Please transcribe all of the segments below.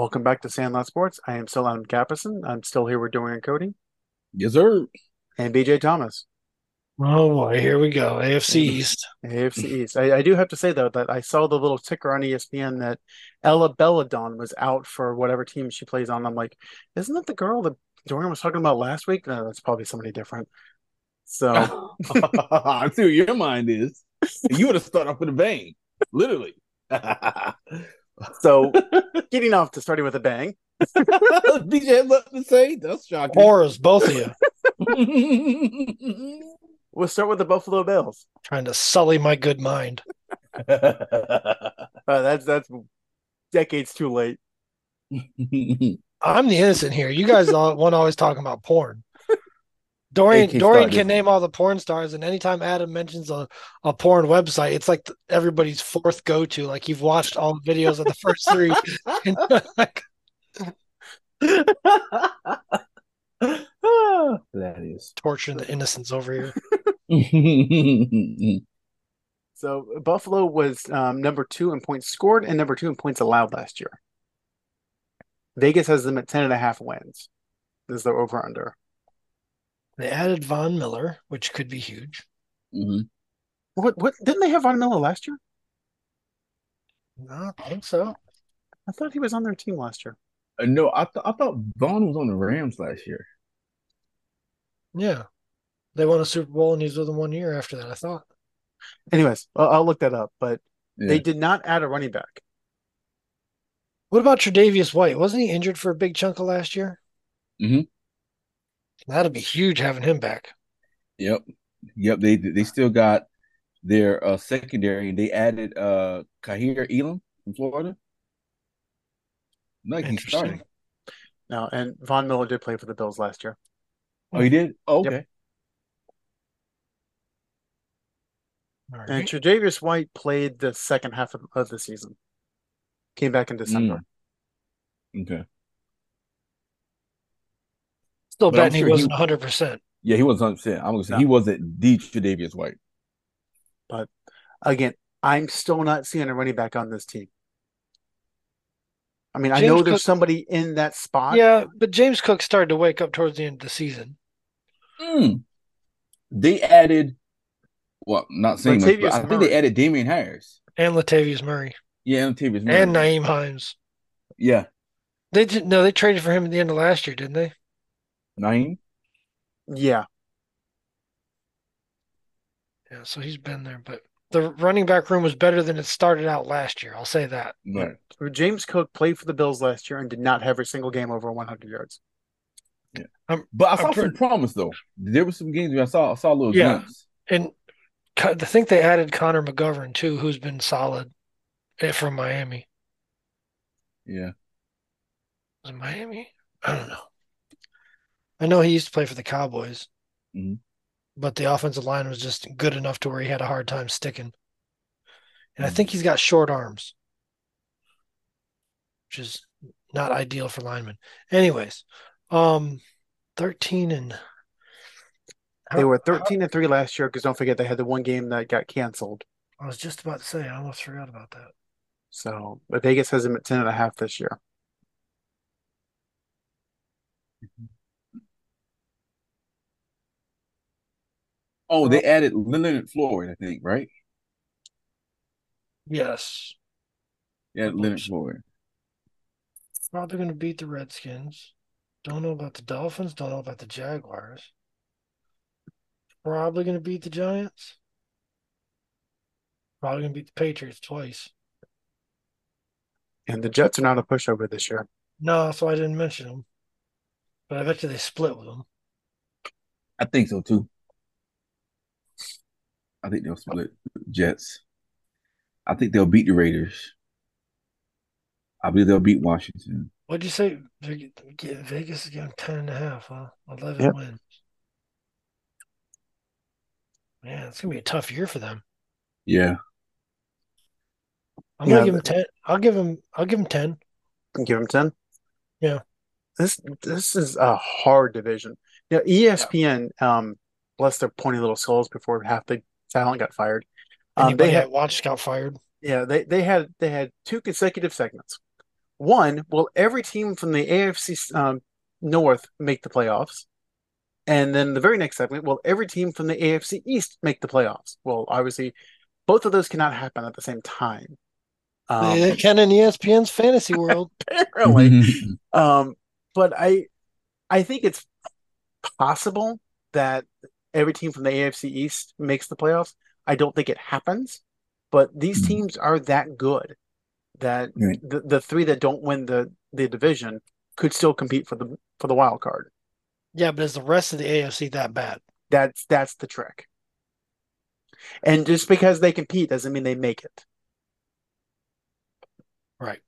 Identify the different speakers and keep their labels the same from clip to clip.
Speaker 1: Welcome back to Sandlot Sports. I am still Adam Capison. I'm still here with Dorian Cody
Speaker 2: Yes, sir.
Speaker 1: and BJ Thomas.
Speaker 3: Oh boy, here we go. AFC East.
Speaker 1: AFC East. I, I do have to say though that I saw the little ticker on ESPN that Ella Belladon was out for whatever team she plays on. I'm like, isn't that the girl that Dorian was talking about last week? No, that's probably somebody different. So
Speaker 2: I see what your mind is. You would have started off with a bang, literally.
Speaker 1: so getting off to starting with a bang.
Speaker 2: DJ had nothing to say. That's shocking.
Speaker 3: Horrors, both of you.
Speaker 1: We'll start with the Buffalo Bills.
Speaker 3: Trying to sully my good mind.
Speaker 1: Uh, that's that's decades too late.
Speaker 3: I'm the innocent here. You guys all want always talking about porn. Dorian
Speaker 2: AK
Speaker 3: Dorian
Speaker 2: started.
Speaker 3: can name all the porn stars, and anytime Adam mentions a, a porn website, it's like everybody's fourth go to. Like you've watched all the videos of the first three.
Speaker 2: That is.
Speaker 3: torturing the innocents over here.
Speaker 1: So Buffalo was um, number two in points scored and number two in points allowed last year. Vegas has them at 10 and a half wins. This is their over under.
Speaker 3: They added Von Miller, which could be huge.
Speaker 2: Mhm.
Speaker 1: What what didn't they have Von Miller last year?
Speaker 3: No, I think so.
Speaker 1: I thought he was on their team last year.
Speaker 2: Uh, no, I, th- I thought Vaughn was on the Rams last year.
Speaker 3: Yeah. They won a Super Bowl and he's with them one year after that, I thought.
Speaker 1: Anyways, I'll, I'll look that up, but
Speaker 2: Yeah.
Speaker 1: they did not add a running back.
Speaker 3: What about Tre'Davious White? Wasn't he injured for a big chunk of last year?
Speaker 2: Mhm.
Speaker 3: That'd be huge having him back.
Speaker 2: Yep. Yep. They they still got their uh, secondary. And they added uh Kaiir Elam from Florida. Like he's
Speaker 3: Interesting.
Speaker 2: starting.
Speaker 1: No, and Von Miller did play for the Bills last year.
Speaker 2: Oh, he did? Oh,
Speaker 1: Yep.
Speaker 2: okay.
Speaker 1: And
Speaker 3: right.
Speaker 1: Tre'Davious White played the second half of, of the season. Came back in December.
Speaker 2: Okay.
Speaker 3: Still
Speaker 2: But I'm
Speaker 3: betting he
Speaker 2: sure he-
Speaker 3: wasn't 100%.
Speaker 2: Yeah, he wasn't 100%. I'm going to say
Speaker 1: No.
Speaker 2: he wasn't the Tre'Davious White.
Speaker 1: But again, I'm still not seeing a running back on this team. I mean, I
Speaker 3: James
Speaker 1: know there's
Speaker 3: Cook-
Speaker 1: somebody in that spot.
Speaker 3: Yeah, but James Cook started to wake up towards the end of the season.
Speaker 2: Mm. They added, well, not saying much, but I think they added Damien Harris.
Speaker 3: And Latavius Murray.
Speaker 2: Yeah, and Latavius Murray.
Speaker 3: And Nyheim Hines.
Speaker 2: Yeah,
Speaker 3: They did no, they traded for him at the end of last year, didn't they?
Speaker 2: Nyheim.
Speaker 1: Yeah.
Speaker 3: Yeah, so he's been there, but the running back room was better than it started out last year. I'll say that.
Speaker 2: Right.
Speaker 1: James Cook played for the Bills last year and did not have a single game over 100 yards.
Speaker 2: Yeah, But I
Speaker 3: I'm
Speaker 2: saw
Speaker 3: pre-
Speaker 2: some promise though. There were some games where I saw I saw a little
Speaker 3: Yeah.
Speaker 2: glimpse.
Speaker 3: And I think they added Connor McGovern too, who's been solid eh, from Miami.
Speaker 2: Yeah.
Speaker 3: Was it Miami? I don't know. I know he used to play for the Cowboys,
Speaker 2: Mhm.
Speaker 3: but the offensive line was just good enough to where he had a hard time sticking. And I
Speaker 2: Mhm.
Speaker 3: think he's got short arms, which is not ideal for linemen. Anyways, um, thirteen and
Speaker 1: They were 13 and 3 last year because don't forget they had the one game that got canceled.
Speaker 3: I was just about to say, I almost forgot about that.
Speaker 1: So, but Vegas has them at 10 and a half this year.
Speaker 2: Oh, they added Leonard Floyd, I think, right?
Speaker 3: Yes,
Speaker 2: Yeah, Leonard Floyd.
Speaker 3: probably going to beat the Redskins. Don't know about the Dolphins. Don't know about the Jaguars. Probably going to beat the Giants. Probably going to beat the Patriots twice.
Speaker 1: And the Jets are not a pushover this year.
Speaker 3: No, so I didn't mention them. But I bet you they split with them.
Speaker 2: I think so too. I think they'll split Jets. I think they'll beat the Raiders. I believe they'll beat Washington.
Speaker 3: What'd you say? Vegas is getting 10 and a half, huh? 11
Speaker 1: Yep.
Speaker 3: wins. Man, it's going to be a tough year for them.
Speaker 2: Yeah.
Speaker 3: I'm gonna give them 10. I'll give them, I'll give them 10.
Speaker 1: Give them 10.
Speaker 3: Yeah.
Speaker 1: This this is a hard division. Yeah, ESPN, um, bless their pointy little skulls before half the talent got fired. Um, they had
Speaker 3: watched got fired.
Speaker 1: yeah, they they had they had two consecutive segments one, will every team from the AFC um, North make the playoffs? And then the very next segment, will every team from the AFC East make the playoffs? Well, obviously, both of those cannot happen at the same time.
Speaker 3: Um, they can in ESPN's fantasy world,
Speaker 1: apparently. um, but I, I think it's possible that every team from the AFC East makes the playoffs. I don't think it happens, but these mm-hmm. teams are that good that right. the, the three that don't win the, the division could still compete for the for the wild card.
Speaker 3: Yeah, but is the rest of the AFC that bad?
Speaker 1: That's that's the trick. And just because they compete doesn't mean they make it.
Speaker 3: Right.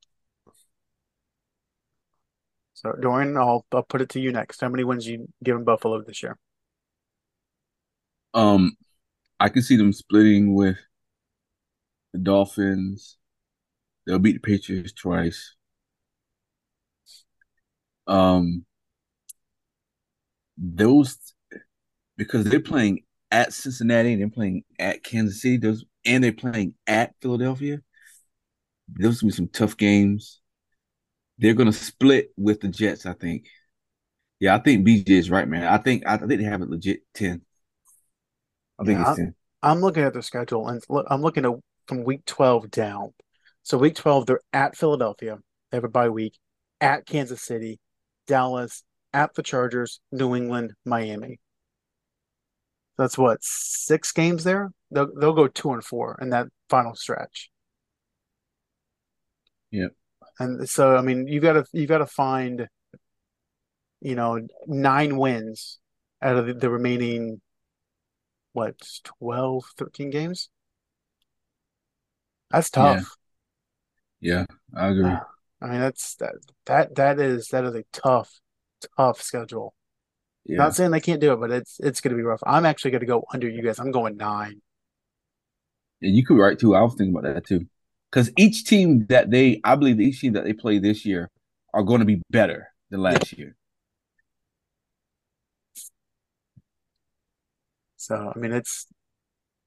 Speaker 1: So Dorian, I'll I'll put it to you next. How many wins you giving Buffalo this year?
Speaker 2: Um, I can see them splitting with the Dolphins. They'll beat the Patriots twice. Um, those because they're playing at Cincinnati and they're playing at Kansas City. Those and they're playing at Philadelphia. Those will be some tough games. They're gonna split with the Jets, I think. Yeah, I think BJ is right, man. I think I, think they have a legit ten. I think yeah, it's ten.
Speaker 1: I'm looking at the schedule and I'm looking at from week 12 down. So week 12, they're at Philadelphia. They have a bye week at Kansas City, Dallas, at the Chargers, New England, Miami. That's what six games there. They'll they'll go two and four in that final stretch.
Speaker 2: Yeah,
Speaker 1: and so I mean you've got to you've got to find, you know, nine wins out of the, the remaining, what 12, 13 games. That's tough.
Speaker 2: Yeah, yeah I agree.
Speaker 1: Ah, I mean that's that that that is that is a tough tough schedule. Yeah. Not saying they can't do it, but it's it's going to be rough. I'm actually going to go under you guys. I'm going nine.
Speaker 2: Yeah, you could write too. I was thinking about that too, because each team that they, I believe, each team that they play this year are going to be better than last year.
Speaker 1: So I mean, it's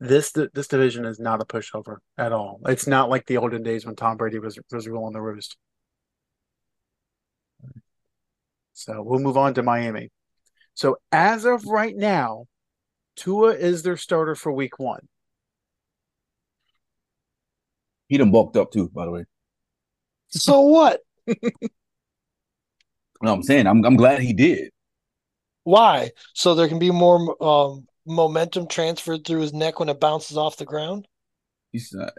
Speaker 1: this this division is not a pushover at all. It's not like the olden days when Tom Brady was was ruling the roost. So we'll move on to Miami. So as of right now, Tua is their starter for week one.
Speaker 2: He done bulked up too, by the way.
Speaker 3: So what?
Speaker 2: no, I'm saying I'm I'm glad he did.
Speaker 3: Why? So there can be more um, momentum transferred through his neck when it bounces off the ground.
Speaker 2: He's not.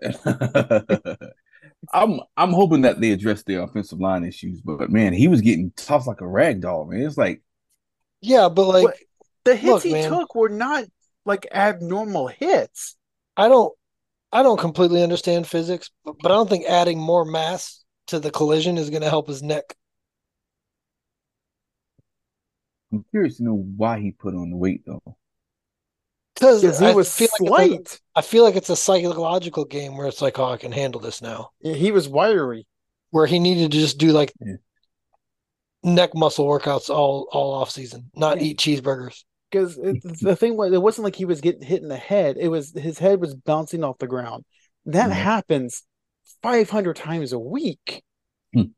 Speaker 2: I'm I'm hoping that they address the offensive line issues, but man, he was getting tough like a rag doll, man. It's like
Speaker 3: Yeah, but like what,
Speaker 1: the hits look, he man, took were not like abnormal hits.
Speaker 3: I don't I don't completely understand physics, but, but I don't think adding more mass to the collision is gonna help his neck.
Speaker 2: I'm curious to know why he put on the weight though.
Speaker 3: Because he was feel slight. Like a, I feel like it's a psychological game where it's like, oh, I can handle this now.
Speaker 1: Yeah, he was wiry.
Speaker 3: Where he needed to just do like yeah. neck muscle workouts all all off season, not yeah. eat cheeseburgers.
Speaker 1: Because the thing was, it wasn't like he was getting hit in the head. It was his head was bouncing off the ground. That mm-hmm. happens 500 times a week.
Speaker 2: Mm.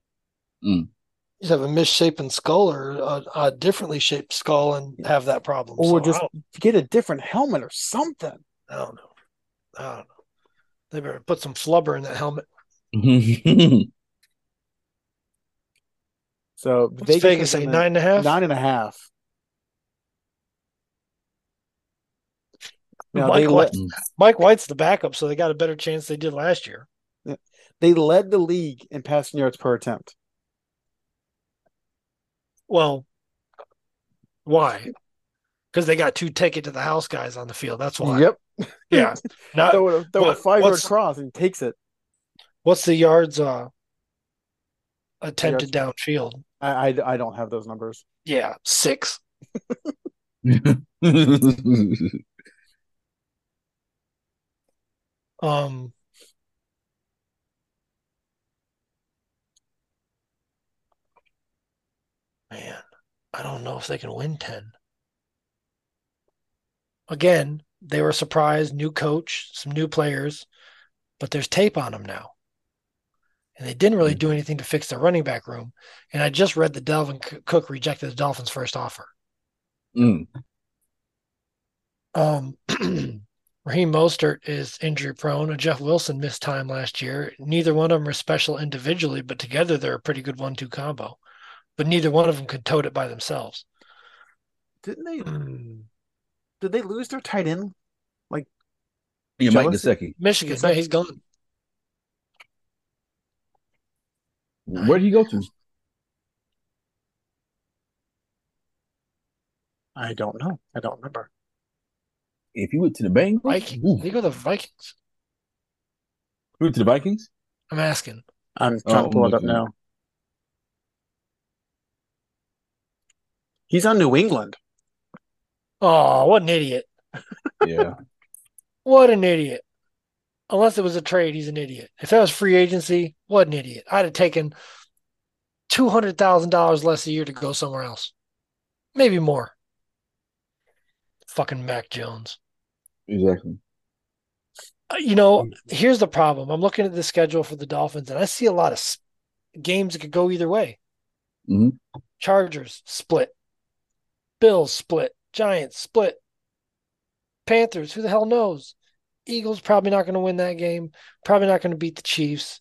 Speaker 2: Mm
Speaker 3: just have a misshapen skull or a, a, differently shaped skull and have that problem.
Speaker 1: Or so just get a different helmet or something.
Speaker 3: I don't know. I don't know. They better put some flubber in that helmet.
Speaker 1: so
Speaker 3: What's Vegas, Vegas say nine and a half?
Speaker 1: Nine and a half.
Speaker 3: Now, Mike, White, Mike White's the backup, so they got a better chance they did last year.
Speaker 1: They led the league in passing yards per attempt.
Speaker 3: Well, why? Because they got two take it to the house guys on the field. That's why.
Speaker 1: Yep.
Speaker 3: Yeah.
Speaker 1: Not, throw a, throw what, a five yard cross and takes it.
Speaker 3: What's the yards uh attempted yards. downfield?
Speaker 1: I, I I don't have those numbers.
Speaker 3: Yeah, six. um man, I don't know if they can win 10. Again, they were surprised, new coach, some new players, but there's tape on them now. and they didn't really do anything to fix their running back room. And I just read the Dalvin Cook rejected the Dolphins' first offer.
Speaker 2: Mm.
Speaker 3: Um, Raheem Mostert is injury prone, and Jeff Wilson missed time last year. Neither one of them are special individually, but together they're a pretty good one-two combo. But neither one of them could tote it by themselves.
Speaker 1: Didn't they? Hmm. Did they lose their tight end?
Speaker 2: Yeah, Mike
Speaker 1: Jealous?
Speaker 2: Gesicki.
Speaker 3: Michigan,
Speaker 1: Is
Speaker 3: no, he's gone.
Speaker 2: Where did he go to?
Speaker 1: I don't know. I don't remember.
Speaker 2: If he went to the Bengals,
Speaker 3: Vikings.
Speaker 2: Ooh.
Speaker 3: Did he go to the Vikings?
Speaker 2: he went to the Vikings.
Speaker 3: I'm asking.
Speaker 1: I'm oh, trying
Speaker 2: Oh,
Speaker 1: to pull it up
Speaker 2: okay.
Speaker 1: now. He's on New England.
Speaker 3: Oh, what an idiot.
Speaker 2: Yeah,
Speaker 3: What an idiot. Unless it was a trade, he's an idiot. If that was free agency, what an idiot. I'd have taken $200,000 less a year to go somewhere else. Maybe more. Fucking Mac Jones.
Speaker 2: exactly.
Speaker 3: Uh, You know, here's the problem. I'm looking at the schedule for the Dolphins, and I see a lot of s- games that could go either way.
Speaker 2: Mhm.
Speaker 3: Chargers split, Bills split, Giants split, Panthers. Who the hell knows? Eagles probably not going to win that game. Probably not going to beat the Chiefs.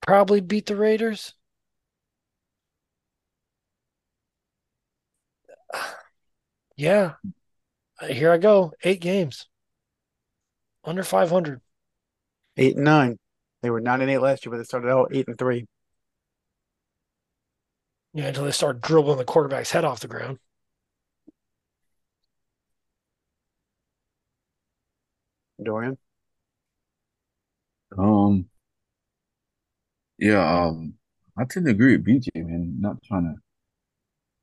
Speaker 3: Probably beat the Raiders. Yeah. Uh, Here I go. Eight games. Under 500.
Speaker 1: Eight and nine. They were nine and eight last year, but they started out eight and three.
Speaker 3: Yeah, until they start dribbling the quarterback's head off the ground.
Speaker 1: Dorian.
Speaker 2: Um, yeah, um, I tend to agree with BJ, man. Not trying to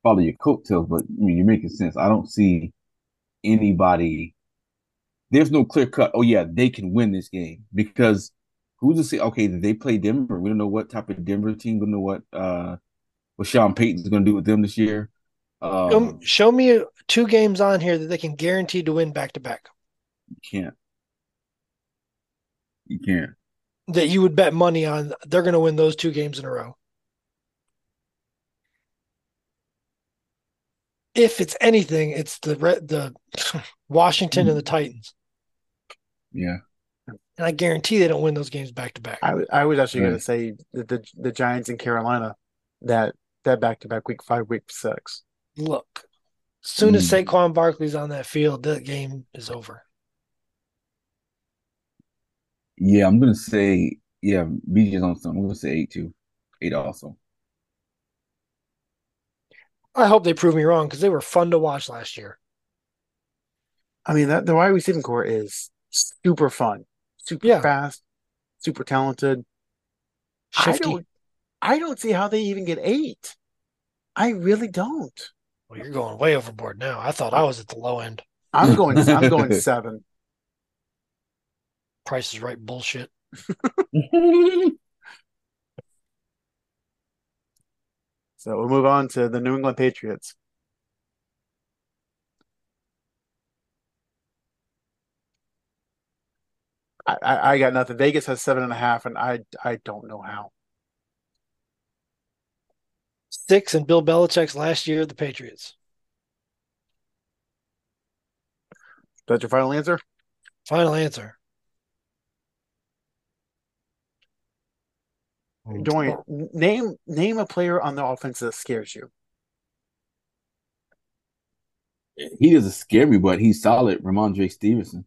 Speaker 2: follow your coattails, but I mean, you're making sense. I don't see anybody. There's no clear cut. Oh yeah, they can win this game because who's to say? Okay, they play Denver. We don't know what type of Denver team. We don't know what uh what Sean Payton's going to do with them this year.
Speaker 3: Show,
Speaker 2: Um,
Speaker 3: show me two games on here that they can guarantee to win back to back.
Speaker 2: you can't. You can't.
Speaker 3: That you would bet money on they're going to win those two games in a row. If it's anything, it's the Re- the Washington and the Titans,
Speaker 2: Yeah.
Speaker 3: and I guarantee they don't win those games back to back.
Speaker 1: I was actually going to say that the the Giants in Carolina that that back to back week five, week six.
Speaker 3: Look, as soon as
Speaker 2: Mm.
Speaker 3: Saquon Barkley's on that field, that game is over.
Speaker 2: Yeah, I'm gonna say yeah. BJ's on something. I'm gonna say eight too. Eight also.
Speaker 3: I hope they prove me wrong because they were fun to watch last year.
Speaker 1: I mean, that the wide receiving core is super fun, super
Speaker 3: Yeah.
Speaker 1: fast, super talented. I don't, I don't see how they even get eight. I really don't.
Speaker 3: Well, you're going way overboard now. I thought I was at the low end.
Speaker 1: I'm going. I'm going seven.
Speaker 3: Price is right bullshit.
Speaker 1: So we'll move on to the New England Patriots. I, I, I got nothing. Vegas has seven and a half, and I I don't know how.
Speaker 3: Six and Bill Belichick's last year at the Patriots.
Speaker 1: That's your final answer?
Speaker 3: Final answer.
Speaker 1: Oh, Dorian, name name a player on the offense that scares you.
Speaker 2: he doesn't scare me, but he's solid. Rhamondre Stevenson.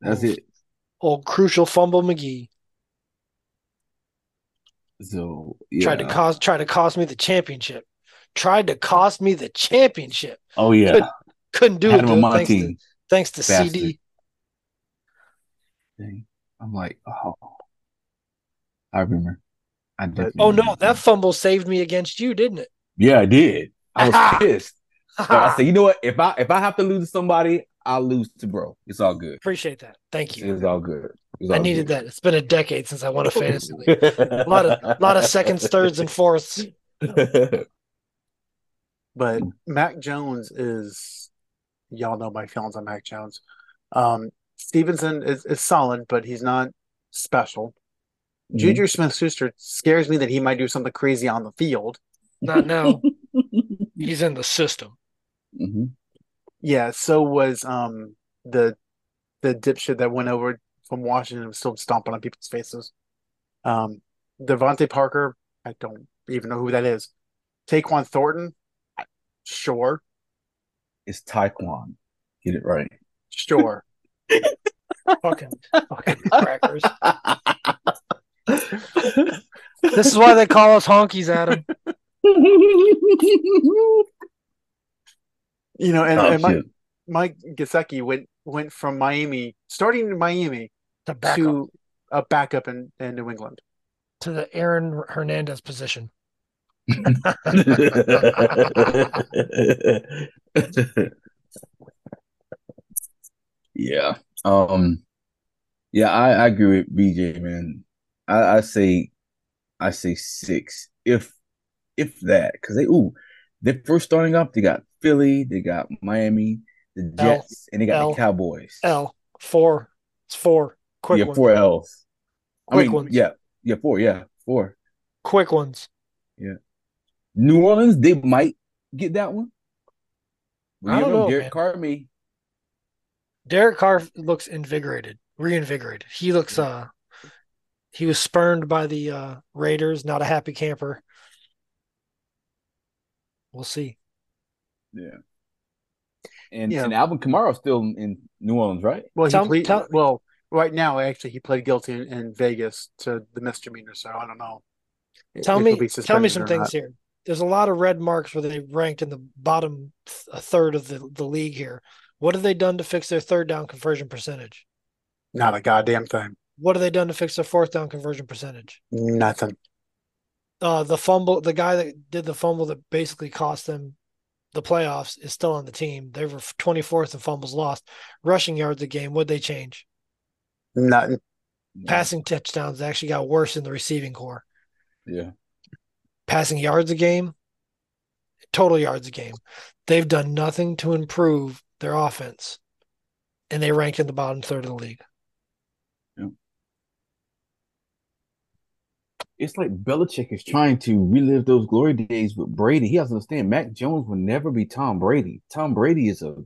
Speaker 2: That's it.
Speaker 3: Old crucial fumble McGee
Speaker 2: So yeah.
Speaker 3: tried to cost tried to cost me the championship. Tried to cost me the championship.
Speaker 2: oh yeah.
Speaker 3: Couldn't do
Speaker 2: Had
Speaker 3: it
Speaker 2: him
Speaker 3: though,
Speaker 2: on
Speaker 3: thanks, to, thanks to
Speaker 2: Bastard.
Speaker 3: CD.
Speaker 2: Dang. I'm like, oh. I remember. I definitely
Speaker 3: Oh no, that fumble saved me against you, didn't it?
Speaker 2: Yeah, I did. I was pissed. But I
Speaker 3: I
Speaker 2: said, you know what? If I if I have to lose to somebody, I'll lose to bro. It's all good.
Speaker 3: Appreciate that. Thank you.
Speaker 2: It's all good. It's
Speaker 3: I needed
Speaker 2: good.
Speaker 3: that. It's been a decade since I won a fantasy league. A lot of lot of seconds, thirds, and fourths.
Speaker 1: But Mac Jones is, y'all know my feelings on Mac Jones. Um, Stevenson is, is solid, but he's not special.
Speaker 2: Mhm.
Speaker 1: Juju Smith Schuster scares me that he might do something crazy on the field.
Speaker 3: Not now. He's in the system.
Speaker 2: Mhm.
Speaker 1: Yeah, so was um the the dipshit that went over from Washington and was still stomping on people's faces. Um DeVante Parker, I don't even know who that is. Tyquan Thornton, sure,
Speaker 2: It's Taekwon. Get it right.
Speaker 1: sure.
Speaker 3: Fucking fucking crackers. This is why they call us honkies, Adam.
Speaker 1: You know, and,
Speaker 2: Oh,
Speaker 1: and Mike,
Speaker 2: shit.
Speaker 1: Mike Gesicki went went from Miami, starting in Miami,
Speaker 3: To back
Speaker 1: to a backup in, in New England.
Speaker 3: to the Aaron Hernandez position.
Speaker 2: yeah. Um yeah, I, I agree with BJ, man. I, I say I say six. If if that, because they ooh, they're first starting up, they got Philly, they got Miami, the
Speaker 3: L.
Speaker 2: Jets, and they got
Speaker 3: L.
Speaker 2: the Cowboys.
Speaker 3: L four. It's four. Quick
Speaker 2: yeah,
Speaker 3: ones.
Speaker 2: four L's. I
Speaker 3: Quick
Speaker 2: mean,
Speaker 3: ones.
Speaker 2: yeah, yeah, four, yeah, four.
Speaker 3: Quick ones. Yeah.
Speaker 2: New Orleans, they might get that one.
Speaker 3: I don't know,
Speaker 2: Derek
Speaker 3: man.
Speaker 2: Carr may.
Speaker 3: Derek Carr looks invigorated, reinvigorated. He looks uh he was spurned by the uh Raiders, not a happy camper. We'll see.
Speaker 2: Yeah. And,
Speaker 1: Yeah.
Speaker 2: and Alvin Kamara's still in New Orleans, right?
Speaker 1: Well,
Speaker 3: Tell-
Speaker 1: he
Speaker 3: tell-
Speaker 1: well right now. Actually, he pled guilty in, in Vegas to the misdemeanor, so I don't know.
Speaker 3: Tell me tell me some things
Speaker 1: not.
Speaker 3: here. There's a lot of red marks where they ranked in the bottom th- a third of the, the league here. What have they done to fix their third down conversion percentage?
Speaker 1: Not a goddamn thing.
Speaker 3: What have they done to fix their fourth down conversion percentage?
Speaker 1: Nothing.
Speaker 3: Uh, the fumble, the guy that did the fumble that basically cost them the playoffs is still on the team. They were 24th in fumbles lost. Rushing yards a game, what'd they change?
Speaker 1: Nothing.
Speaker 3: Passing touchdowns actually got worse in the receiving core.
Speaker 2: Yeah.
Speaker 3: Passing yards a game, total yards a game. They've done nothing to improve their offense, and they rank in the bottom third of the league.
Speaker 2: It's like Belichick is trying to relive those glory days with Brady. He has to understand Mac Jones will never be Tom Brady. Tom Brady is a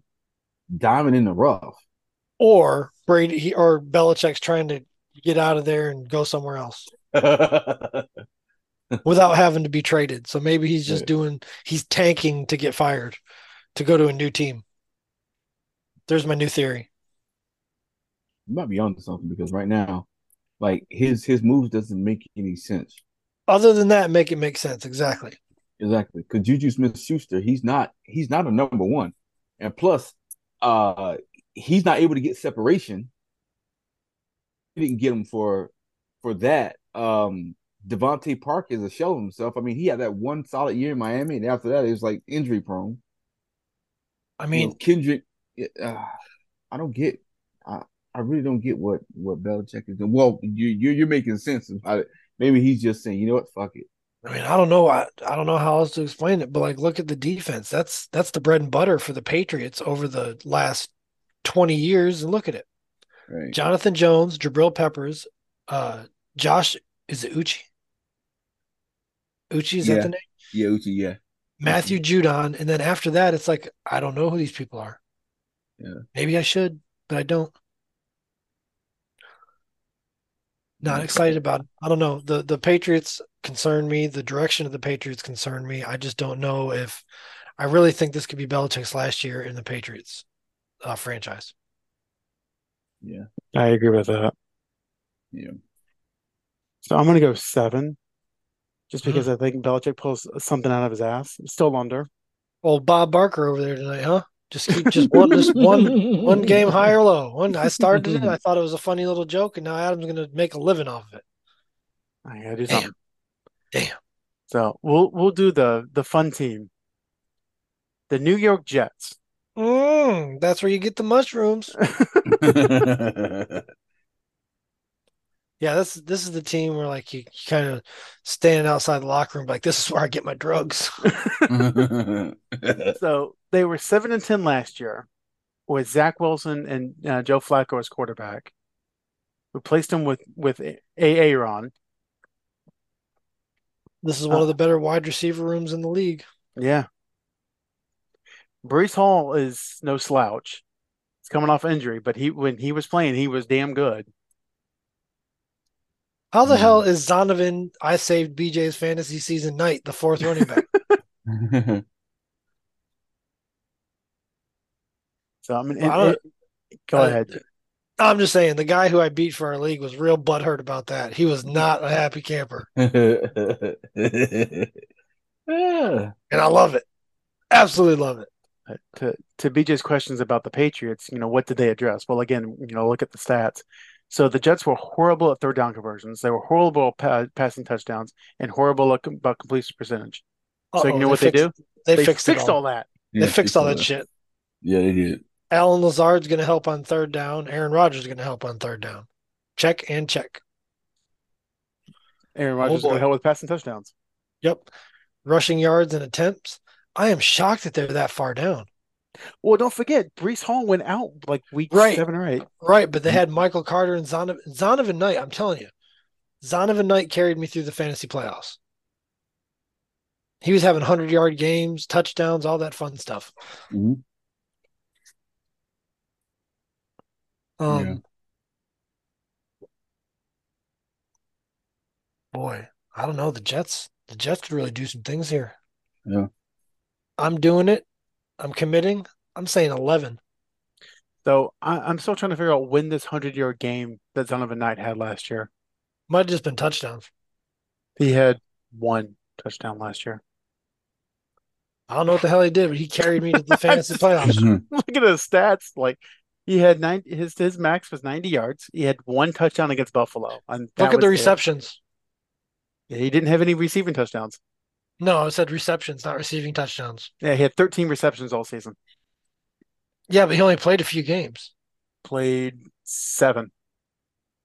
Speaker 2: diamond in the rough.
Speaker 3: Or Brady he, or Belichick's trying to get out of there and go somewhere else without having to be traded. So maybe he's just
Speaker 2: Right.
Speaker 3: doing he's tanking to get fired to go to a new team. There's my new theory.
Speaker 2: You might be onto something because right now, like his his moves doesn't make any sense.
Speaker 3: Other than that, make it make sense. Exactly.
Speaker 2: Exactly. Because Juju Smith Schuster, he's not he's not a number one. And plus, uh he's not able to get separation. He didn't get him for for that. Um DeVante Park is a shell of himself. I mean, he had that one solid year in Miami, and after that, he was like injury prone.
Speaker 3: I
Speaker 2: You
Speaker 3: mean,
Speaker 2: know, Kendrick, uh, I don't get. I, I really don't get what what Belichick is doing. Well, you you you're making sense about it. Maybe he's just saying, you know what, fuck it.
Speaker 3: I mean, I don't know. I, I don't know how else to explain it, but like, look at the defense. That's that's the bread and butter for the Patriots over the last twenty years, and look at it.
Speaker 2: Right.
Speaker 3: Jonathan Jones, Jabril Peppers, uh, Josh is it Uchi? Uchi is
Speaker 2: Yeah.
Speaker 3: that the name?
Speaker 2: Yeah, Uchi, yeah.
Speaker 3: Matthew Judon, and then after that, it's like I don't know who these people are.
Speaker 2: Yeah.
Speaker 3: Maybe I should, but I don't. Not excited about it. I don't know. The the Patriots concern me. The direction of the Patriots concern me. I just don't know if I really think this could be Belichick's last year in the Patriots uh, franchise.
Speaker 2: Yeah.
Speaker 1: I agree with that.
Speaker 2: Yeah.
Speaker 1: So I'm going to go seven, just
Speaker 3: Hmm.
Speaker 1: because I think Belichick pulls something out of his ass. Still under.
Speaker 3: Well, Bob Barker over there tonight, huh? Just keep just one just one one game high or low. One I started it. I thought it was a funny little joke, and now Adam's going to make a living off of it.
Speaker 1: I gotta do
Speaker 3: Damn.
Speaker 1: something.
Speaker 3: Damn.
Speaker 1: So we'll we'll do the the fun team. The New York Jets.
Speaker 3: Mm, that's where you get the mushrooms. Yeah, this this is the team where like you, you kind of standing outside the locker room, like this is where I get my drugs.
Speaker 1: So they were seven and ten last year, with Zach Wilson and uh, Joe Flacco as quarterback. Replaced him with with A. Aaron,
Speaker 3: This is one of the better wide receiver rooms in the league.
Speaker 1: Yeah. Breece Hall is no slouch. He's coming off injury, but he when he was playing, he was damn good.
Speaker 3: How the hell is Zonovan? I saved BJ's fantasy season night, the fourth running back.
Speaker 1: So I mean,
Speaker 3: Well,
Speaker 1: it- it- go
Speaker 3: Uh,
Speaker 1: ahead.
Speaker 3: I'm just saying, the guy who I beat for our league was real butthurt about that. He was not a happy camper,
Speaker 2: yeah.
Speaker 3: and I love it. Absolutely love it.
Speaker 1: To to BJ's questions about the Patriots, you know, what did they address? Well, again, you know, look at the stats. So the Jets were horrible at third down conversions. They were horrible at pa- passing touchdowns and horrible at, about completion percentage. So you
Speaker 3: Uh-oh,
Speaker 1: know what they do?
Speaker 3: They, fixed, it all.
Speaker 1: all that.
Speaker 3: They fixed all that
Speaker 2: Yeah,
Speaker 3: shit.
Speaker 2: Yeah, they did.
Speaker 3: Allen Lazard's going to help on third down. Aaron Rodgers is going to help on third down. Check and check.
Speaker 1: Aaron oh, Rodgers is going to help with passing touchdowns.
Speaker 3: Yep. Rushing yards and attempts. I am shocked that they're that far down.
Speaker 1: Well, don't forget, Breece Hall went out like week
Speaker 3: Right.
Speaker 1: seven or eight.
Speaker 3: Right, but they had Michael Carter and Zonovan, Zonovan Knight. I'm telling you, Zonovan Knight carried me through the fantasy playoffs. He was having 100 yard games, touchdowns, all that fun stuff.
Speaker 2: Mhm.
Speaker 3: Um,
Speaker 2: Yeah.
Speaker 3: Boy, I don't know. The Jets, the Jets could really do some things here.
Speaker 2: Yeah.
Speaker 3: I'm doing it. I'm committing. I'm saying 11.
Speaker 1: So I, I'm still trying to figure out when this hundred yard game that Zonovan Knight had last year.
Speaker 3: Might have just been touchdowns.
Speaker 1: He had one touchdown last year.
Speaker 3: I don't know what the hell he did, but he carried me to the fantasy playoffs.
Speaker 2: Mhm.
Speaker 1: Look at his stats. Like he had nine. His his max was 90 yards. He had one touchdown against Buffalo. And
Speaker 3: Look at the
Speaker 1: was it.
Speaker 3: receptions.
Speaker 1: He didn't have any receiving touchdowns.
Speaker 3: No, I said receptions, not receiving touchdowns.
Speaker 1: Yeah, he had 13 receptions all season.
Speaker 3: Yeah, but he only played a few games.
Speaker 1: Played seven.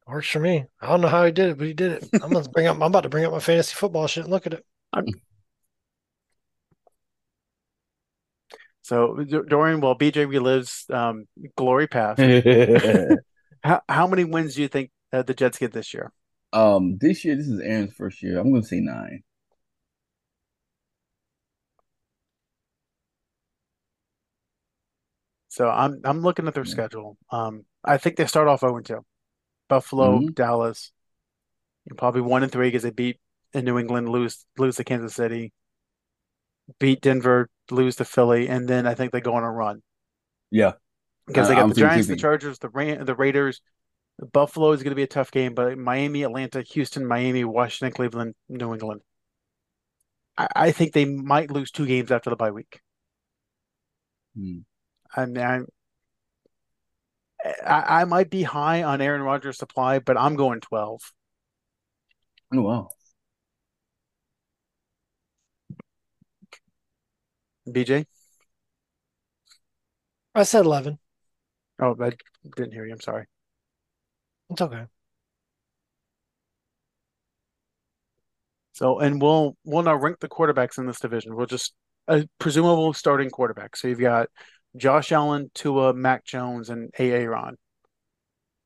Speaker 3: Works for me. I don't know how he did it, but he did it. I'm gonna bring up. I'm about to bring up my fantasy football shit and look at it.
Speaker 1: So Dorian, while BJ relives um, glory path, how how many wins do you think uh, the Jets get this year?
Speaker 2: um, this year, this is Aaron's first year. I'm gonna say nine.
Speaker 1: So I'm I'm looking at their
Speaker 2: Yeah.
Speaker 1: schedule. Um, I think they start off 0 and 2. Buffalo,
Speaker 2: Mhm.
Speaker 1: Dallas, and probably one and three because they beat in New England, lose lose to Kansas City, beat Denver, lose to Philly, and then I think they go on a run
Speaker 2: Yeah,
Speaker 1: because they got
Speaker 2: I'm
Speaker 1: the Giants, the. Chargers, the Ra the Raiders. Buffalo is going to be a tough game, but Miami, Atlanta, Houston, Miami, Washington, Cleveland, New England. I, I think they might lose two games after the bye week.
Speaker 2: Hmm.
Speaker 1: I mean, I'm, I, I might be high on Aaron Rodgers' supply, but I'm going 12.
Speaker 2: Oh wow.
Speaker 1: BJ?
Speaker 3: I said 11.
Speaker 1: Oh, I didn't hear you. I'm sorry.
Speaker 3: It's okay.
Speaker 1: So, and we'll we'll now rank the quarterbacks in this division. We'll just uh, a presumable starting quarterback. So you've got Josh Allen, Tua, Mac Jones, and A. Ron.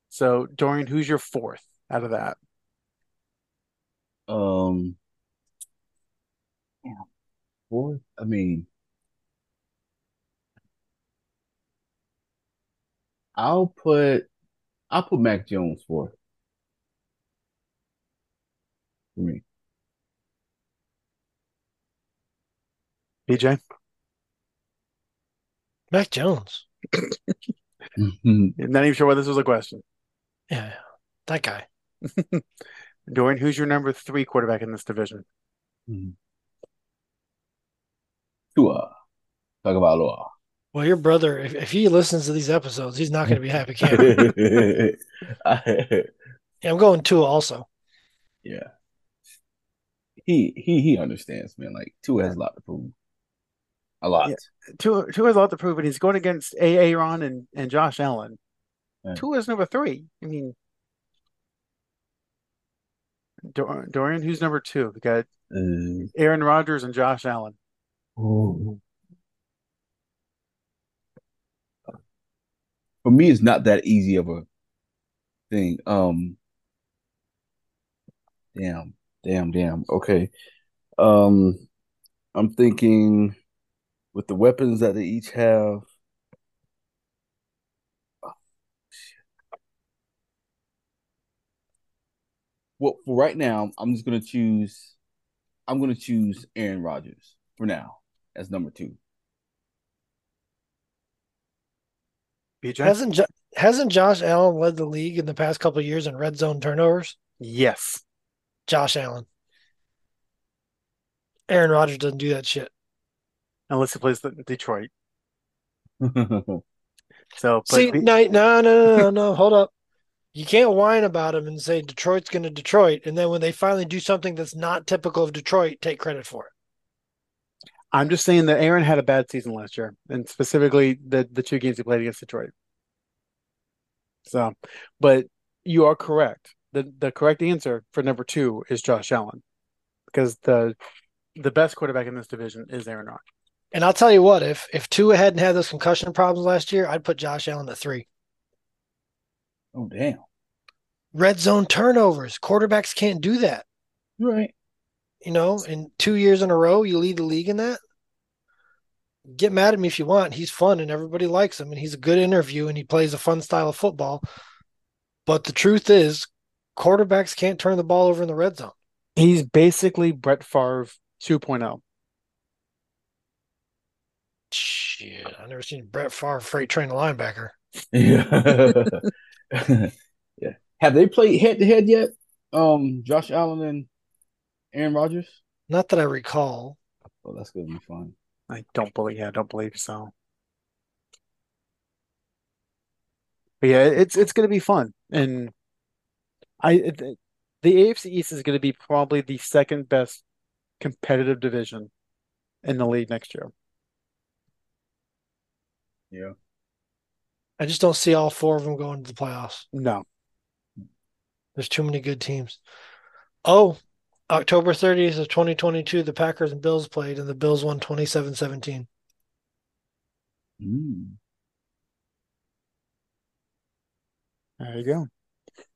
Speaker 1: So Dorian, who's your fourth out of that?
Speaker 2: Um, fourth. I mean, I'll put I'll put Mac Jones fourth for me.
Speaker 1: BJ?
Speaker 3: Mac Jones. Mm-hmm.
Speaker 1: Not even sure why this was a question.
Speaker 3: Yeah, that guy.
Speaker 1: Dorian, who's your number three quarterback in this division? Mm-hmm.
Speaker 2: Tua. Talk about Tua.
Speaker 3: Well, your brother, if, if he listens to these episodes, he's not going to be happy camper. yeah, I'm going Tua also.
Speaker 2: yeah. He he he understands, man. Like Tua has a lot to prove. A lot.
Speaker 1: Yeah. Tua, Tua has a lot to prove, and he's going against A. Aaron and, and Josh Allen.
Speaker 2: Yeah.
Speaker 1: Tua is number three. I mean, Dor- Dorian, who's number two? We got
Speaker 2: Uh,
Speaker 1: Aaron Rodgers and Josh Allen.
Speaker 2: For me, it's not that easy of a thing. Um, damn, damn, damn. Okay. Um, I'm thinking with the weapons that they each have. Oh, well, for right now, I'm just gonna choose. I'm gonna choose Aaron Rodgers for now as number two.
Speaker 1: BJ?
Speaker 3: Hasn't jo- hasn't Josh Allen led the league in the past couple of years in red zone turnovers?
Speaker 1: Yes.
Speaker 3: Josh Allen. Aaron Rodgers doesn't do that shit.
Speaker 1: Unless he plays the Detroit. So, but
Speaker 3: See,
Speaker 1: B-
Speaker 3: no, no, no, no, no, no. Hold up. You can't whine about him and say Detroit's going to Detroit, and then when they finally do something that's not typical of Detroit, take credit for it.
Speaker 1: I'm just saying that Aaron had a bad season last year, and specifically the the two games he played against Detroit. So, but you are correct. the The correct answer for number two is Josh Allen, because the the best quarterback in this division is Aaron Rodgers.
Speaker 3: And I'll tell you what, if if Tua hadn't had those concussion problems last year, I'd put Josh Allen at three.
Speaker 2: oh damn!
Speaker 3: Red zone turnovers. Quarterbacks can't do that.
Speaker 2: Right.
Speaker 3: You know, in two years in a row, you lead the league in that. Get mad at me if you want. He's fun and everybody likes him, and he's a good interview and he plays a fun style of football. But the truth is, quarterbacks can't turn the ball over in the red zone.
Speaker 1: He's basically Brett Favre oh. 2.0.
Speaker 3: Shit, I've never seen Brett Favre freight train a linebacker.
Speaker 2: Yeah. yeah. Have they played head to head yet? Um, Josh Allen and Aaron Rodgers.
Speaker 3: Not that I recall.
Speaker 2: Oh, that's gonna be fun.
Speaker 1: I don't believe. Yeah, I don't believe so. But yeah, it's it's going to be fun, and I it, the AFC East is going to be probably the second best competitive division in the league next year.
Speaker 2: Yeah.
Speaker 3: I just don't see all four of them going to the playoffs.
Speaker 1: No,
Speaker 3: There's too many good teams. Oh, October 30th of 2022, the Packers and Bills played, and the Bills won 27 17.
Speaker 2: Mm.
Speaker 1: there you go.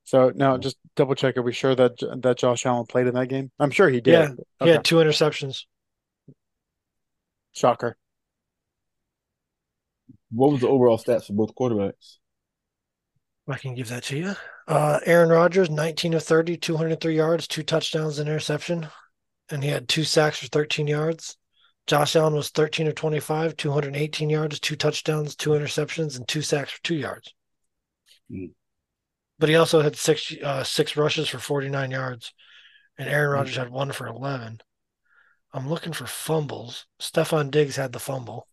Speaker 1: So now just double check. Are we sure that that Josh Allen played in that game? I'm sure he did.
Speaker 3: Yeah, He had two interceptions.
Speaker 1: Shocker.
Speaker 2: What was the overall stats for both quarterbacks?
Speaker 3: I can give that to you. Uh, Aaron Rodgers, 19 of 30, 203 yards, two touchdowns, and interception. And he had two sacks for 13 yards. Josh Allen was 13 of 25, 218 yards, two touchdowns, two interceptions, and two sacks for two yards.
Speaker 2: Hmm.
Speaker 3: But he also had six uh, six rushes for 49 yards. And Aaron Rodgers had one for 11. I'm looking for fumbles. Stefon Diggs had the fumble.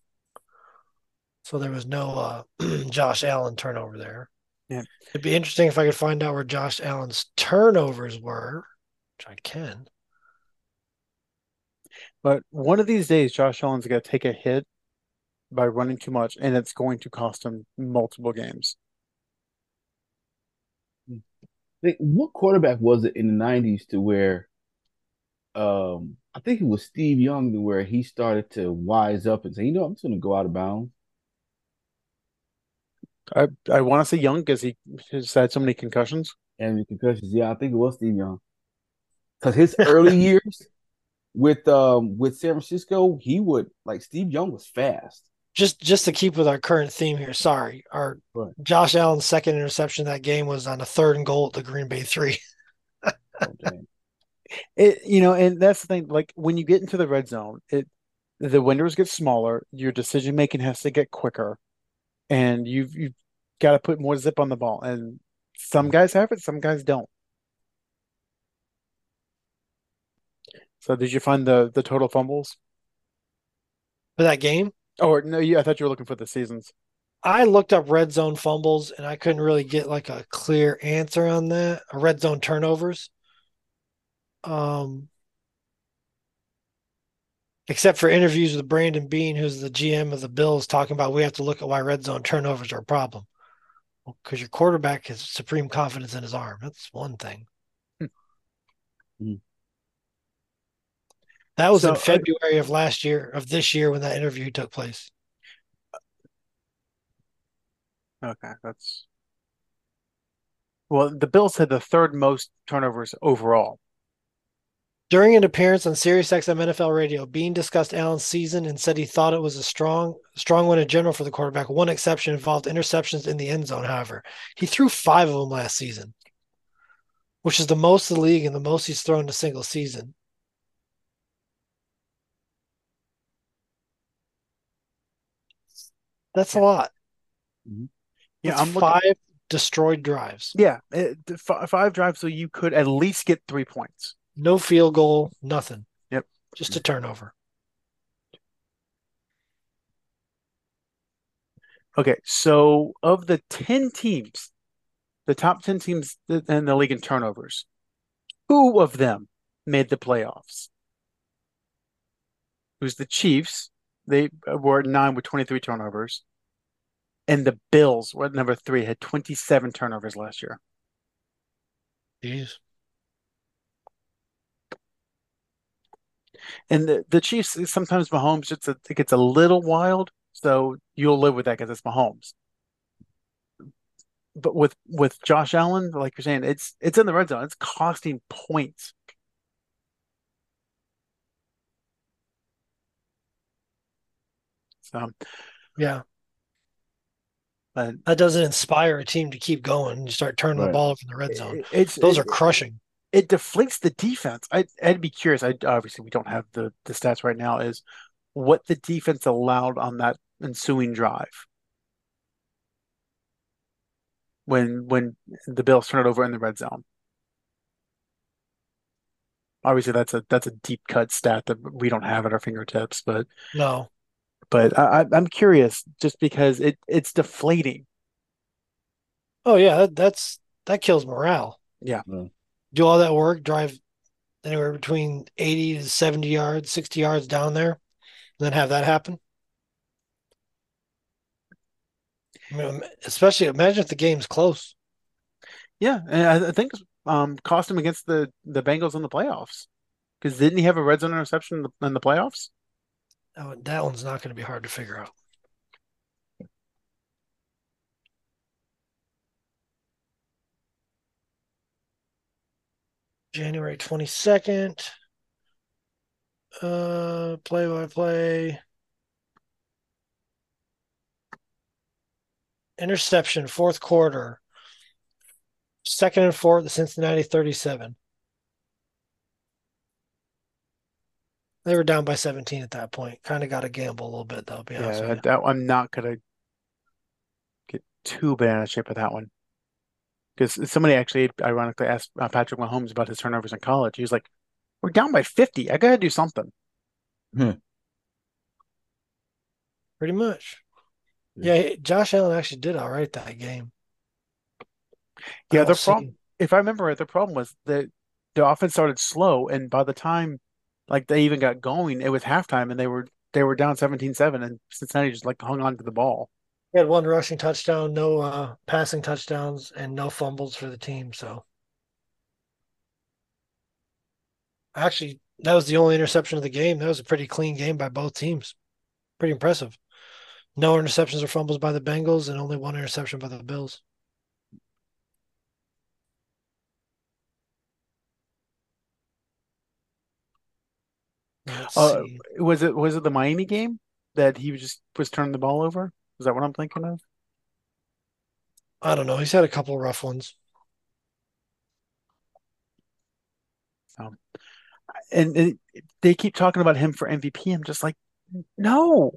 Speaker 3: So there was no uh, Josh Allen turnover there.
Speaker 1: Yeah.
Speaker 3: It'd be interesting if I could find out where Josh Allen's turnovers were, which I can.
Speaker 1: But one of these days, Josh Allen's going to take a hit by running too much, and it's going to cost him multiple games.
Speaker 2: What quarterback was it in the '90s to where, um, I think it was Steve Young, to where he started to wise up and say, "You know, I'm just going to go out of bounds."
Speaker 1: I I want to say young because he has had so many concussions.
Speaker 2: and the concussions. Yeah, I think it was Steve Young. Because his early years with um with San Francisco, he would like Steve Young was fast.
Speaker 3: Just just to keep with our current theme here, sorry. Our
Speaker 2: Right.
Speaker 3: Josh Allen's second interception that game was on a third and goal at the Green Bay three.
Speaker 2: Oh.
Speaker 1: It you know, and that's the thing. Like when you get into the red zone, it the windows get smaller. Your decision making has to get quicker, and you've you've got to put more zip on the ball. And some guys have it, some guys don't. So did you find the the total fumbles?
Speaker 3: For that game,
Speaker 1: Or no, you, I thought you were looking for the seasons.
Speaker 3: I looked up red zone fumbles and I couldn't really get like a clear answer on that. Red zone turnovers. Um except for interviews with Brandon Beane, who's the GM of the Bills, talking about we have to look at why red zone turnovers are a problem. Because your quarterback has supreme confidence in his arm. That's one thing.
Speaker 2: Hmm.
Speaker 3: That was
Speaker 1: So,
Speaker 3: in
Speaker 1: I-
Speaker 3: February of last year, of this year, when that interview took place.
Speaker 1: Okay, that's well. The Bills had the third most turnovers overall.
Speaker 3: During an appearance on SiriusXM NFL Radio, Beane discussed Allen's season and said he thought it was a strong, strong one in general for the quarterback. One exception involved interceptions in the end zone. However, he threw five of them last season, which is the most in the league and the most he's thrown in a single season. That's a lot. Mm-hmm.
Speaker 1: Yeah,
Speaker 3: That's
Speaker 1: I'm looking,
Speaker 3: five destroyed drives.
Speaker 1: yeah, five drives, so you could at least get three points.
Speaker 3: No field goal, nothing.
Speaker 1: Yep.
Speaker 3: Just a turnover.
Speaker 1: Okay, so of the 10 teams, the top 10 teams in the league in turnovers, two of them made the playoffs. It was the Chiefs. They uh, were at nine with 23 turnovers. And the Bills were at number three, had 27 turnovers last year.
Speaker 3: Jeez.
Speaker 1: And the, the Chiefs, sometimes Mahomes, it's a, it gets a little wild. So you'll live with that because it's Mahomes. But with with Josh Allen, like you're saying, it's it's in the red zone. It's costing points. So,
Speaker 3: Yeah.
Speaker 1: but
Speaker 3: That doesn't inspire a team to keep going. You start turning the ball over in the red zone.
Speaker 1: it- it's
Speaker 3: Those
Speaker 1: it,
Speaker 3: are crushing.
Speaker 1: It deflates the defense. I, I'd be curious. I obviously we don't have the the stats right now. Is what the defense allowed on that ensuing drive when when the Bills turn it over in the red zone. Obviously, that's a that's a deep cut stat that we don't have at our fingertips, but
Speaker 3: No.
Speaker 1: but I, I- I'm curious just because it it's deflating.
Speaker 3: Oh yeah, that, that's that kills morale.
Speaker 1: Yeah.
Speaker 2: Mm.
Speaker 3: Do all that work, drive anywhere between 80 to 70 yards, 60 yards down there, and then have that happen. I mean, especially imagine if the game's close.
Speaker 1: Yeah, and I, think um cost him against the the Bengals in the playoffs because didn't he have a red zone interception in the, in the playoffs?
Speaker 3: One- that one's not going to be hard to figure out. January 22nd. Uh, play by play. Interception, fourth quarter. Second and four the Cincinnati 37. They were down by 17 at that point. Kind of got to gamble a little bit, though, to be honest
Speaker 1: Yeah, that, I'm not gonna get too bad of shape with that one because somebody actually ironically asked uh, Patrick Mahomes about his turnovers in college. He was like, "We're down by 50. I gotta do something."
Speaker 3: Pretty much.
Speaker 2: Yeah.
Speaker 3: Yeah, Josh Allen actually did all right that game.
Speaker 1: Yeah,
Speaker 3: I
Speaker 1: the problem, if I remember right, the problem was that the offense started slow, and by the time like they even got going, it was halftime, and they were they were down 17-7, and Cincinnati just like hung on to the ball.
Speaker 3: He had one rushing touchdown, no uh, passing touchdowns, and no fumbles for the team. So, actually, that was the only interception of the game. That was a pretty clean game by both teams. Pretty impressive. No interceptions or fumbles by the Bengals, and only one interception by the Bills.
Speaker 1: Uh, was it was it the Miami game that he just was turning the ball over? Is that what I'm thinking of?
Speaker 3: I don't know. He's had a couple rough ones. Oh.
Speaker 1: and, and they keep talking about him for MVP. I'm just like, no,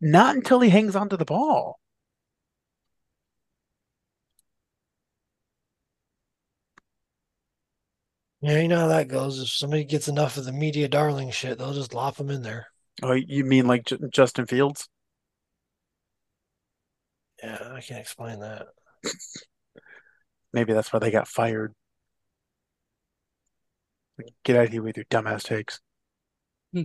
Speaker 1: not until he hangs onto the ball.
Speaker 3: Yeah, you know how that goes. If somebody gets enough of the media darling shit, they'll just lop him in there.
Speaker 1: Oh, you mean like J Justin Fields?
Speaker 3: Yeah, I can't explain that.
Speaker 1: Maybe that's why they got fired. Get out of here with your dumbass takes.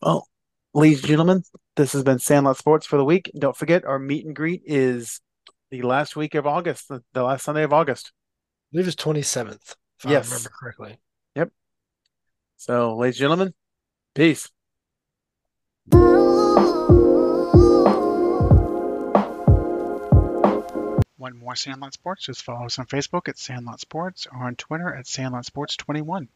Speaker 1: Well, ladies and gentlemen, this has been Sandlot Sports for the week. Don't forget, our meet and greet is the last week of August, the, the last Sunday of August.
Speaker 3: I believe it's 27th, if
Speaker 1: Yes.
Speaker 3: I remember correctly. Yep.
Speaker 1: So, ladies and gentlemen, peace. Want more Sandlot Sports? Just follow us on Facebook at Sandlot Sports or on Twitter at Sandlot Sports 21.